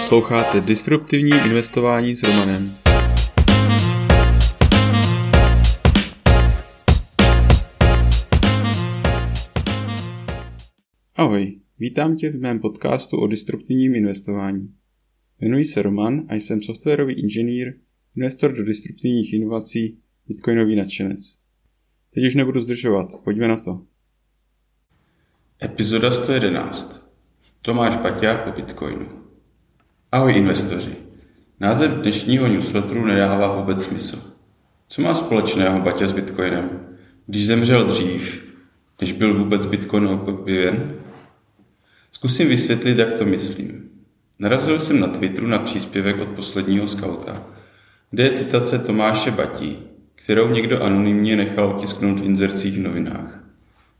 Posloucháte Disruptivní investování s Romanem. Ahoj, vítám tě v mém podcastu o disruptivním investování. Jmenuji se Roman a jsem softwarový inženýr, investor do disruptivních inovací, bitcoinový nadšenec. Teď už nebudu zdržovat, pojďme na to. Epizoda 111. Tomáš Baťa o Bitcoinu. Ahoj investoři. Název dnešního newsletteru nedává vůbec smysl. Co má společného Baťa s Bitcoinem? Když zemřel dřív, než byl vůbec Bitcoin objeven? Zkusím vysvětlit, jak to myslím. Narazil jsem na Twitteru na příspěvek od posledního skauta, kde je citace Tomáše Batí, kterou někdo anonymně nechal otisknout v inzercích v novinách.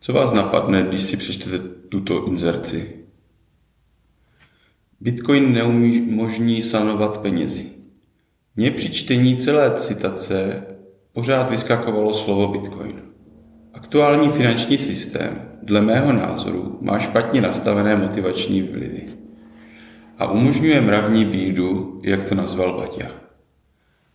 Co vás napadne, když si přečtete tuto inzerci? Bitcoin neumožní sanovat penězi. Mně při čtení celé citace pořád vyskakovalo slovo Bitcoin. Aktuální finanční systém, dle mého názoru, má špatně nastavené motivační vlivy a umožňuje mravní bídu, jak to nazval Baťa.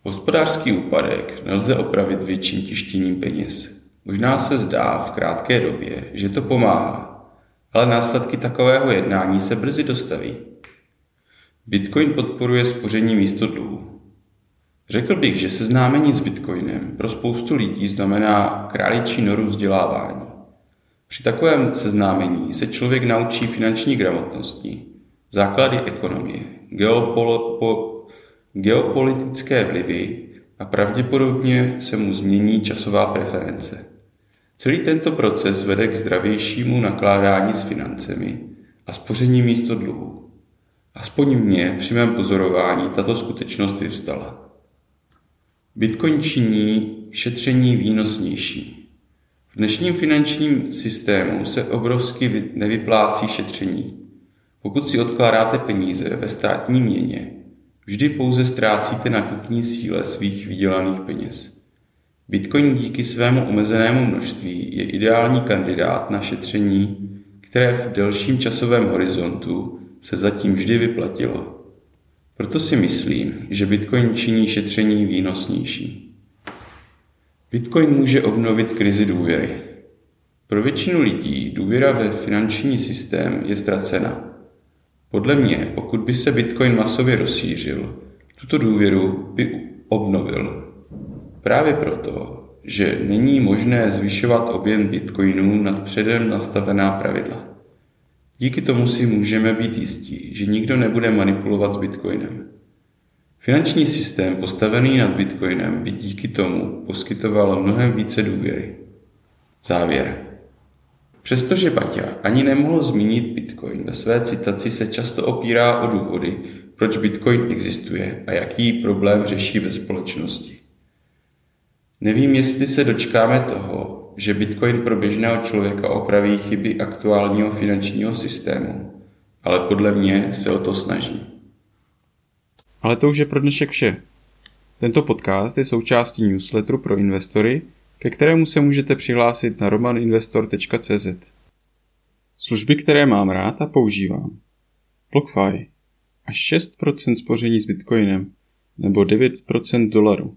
Hospodářský úpadek nelze opravit větším tištěním peněz. Možná se zdá v krátké době, že to pomáhá, ale následky takového jednání se brzy dostaví. Bitcoin podporuje spoření místo dluhu. Řekl bych, že seznámení s Bitcoinem pro spoustu lidí znamená králičí noru vzdělávání. Při takovém seznámení se člověk naučí finanční gramotnosti, základy ekonomie, geopol- po- geopolitické vlivy a pravděpodobně se mu změní časová preference. Celý tento proces vede k zdravějšímu nakládání s financemi a spoření místo dluhu. Aspoň mně při mém pozorování tato skutečnost vyvstala. Bitcoin činí šetření výnosnější. V dnešním finančním systému se obrovsky nevyplácí šetření. Pokud si odkládáte peníze ve státní měně, vždy pouze ztrácíte na kupní síle svých vydělaných peněz. Bitcoin díky svému omezenému množství je ideální kandidát na šetření, které v delším časovém horizontu se zatím vždy vyplatilo. Proto si myslím, že Bitcoin činí šetření výnosnější. Bitcoin může obnovit krizi důvěry. Pro většinu lidí důvěra ve finanční systém je ztracena. Podle mě, pokud by se Bitcoin masově rozšířil, tuto důvěru by obnovil. Právě proto, že není možné zvyšovat objem bitcoinů nad předem nastavená pravidla. Díky tomu si můžeme být jistí, že nikdo nebude manipulovat s Bitcoinem. Finanční systém postavený nad Bitcoinem by díky tomu poskytoval mnohem více důvěry. Závěr. Přestože Baťa ani nemohl zmínit Bitcoin, ve své citaci se často opírá o důvody, proč Bitcoin existuje a jaký problém řeší ve společnosti. Nevím, jestli se dočkáme toho, že Bitcoin pro běžného člověka opraví chyby aktuálního finančního systému, ale podle mě se o to snaží. Ale to už je pro dnešek vše. Tento podcast je součástí newsletteru pro investory, ke kterému se můžete přihlásit na romaninvestor.cz. Služby, které mám rád a používám. BlockFi až 6% spoření s Bitcoinem nebo 9% dolaru.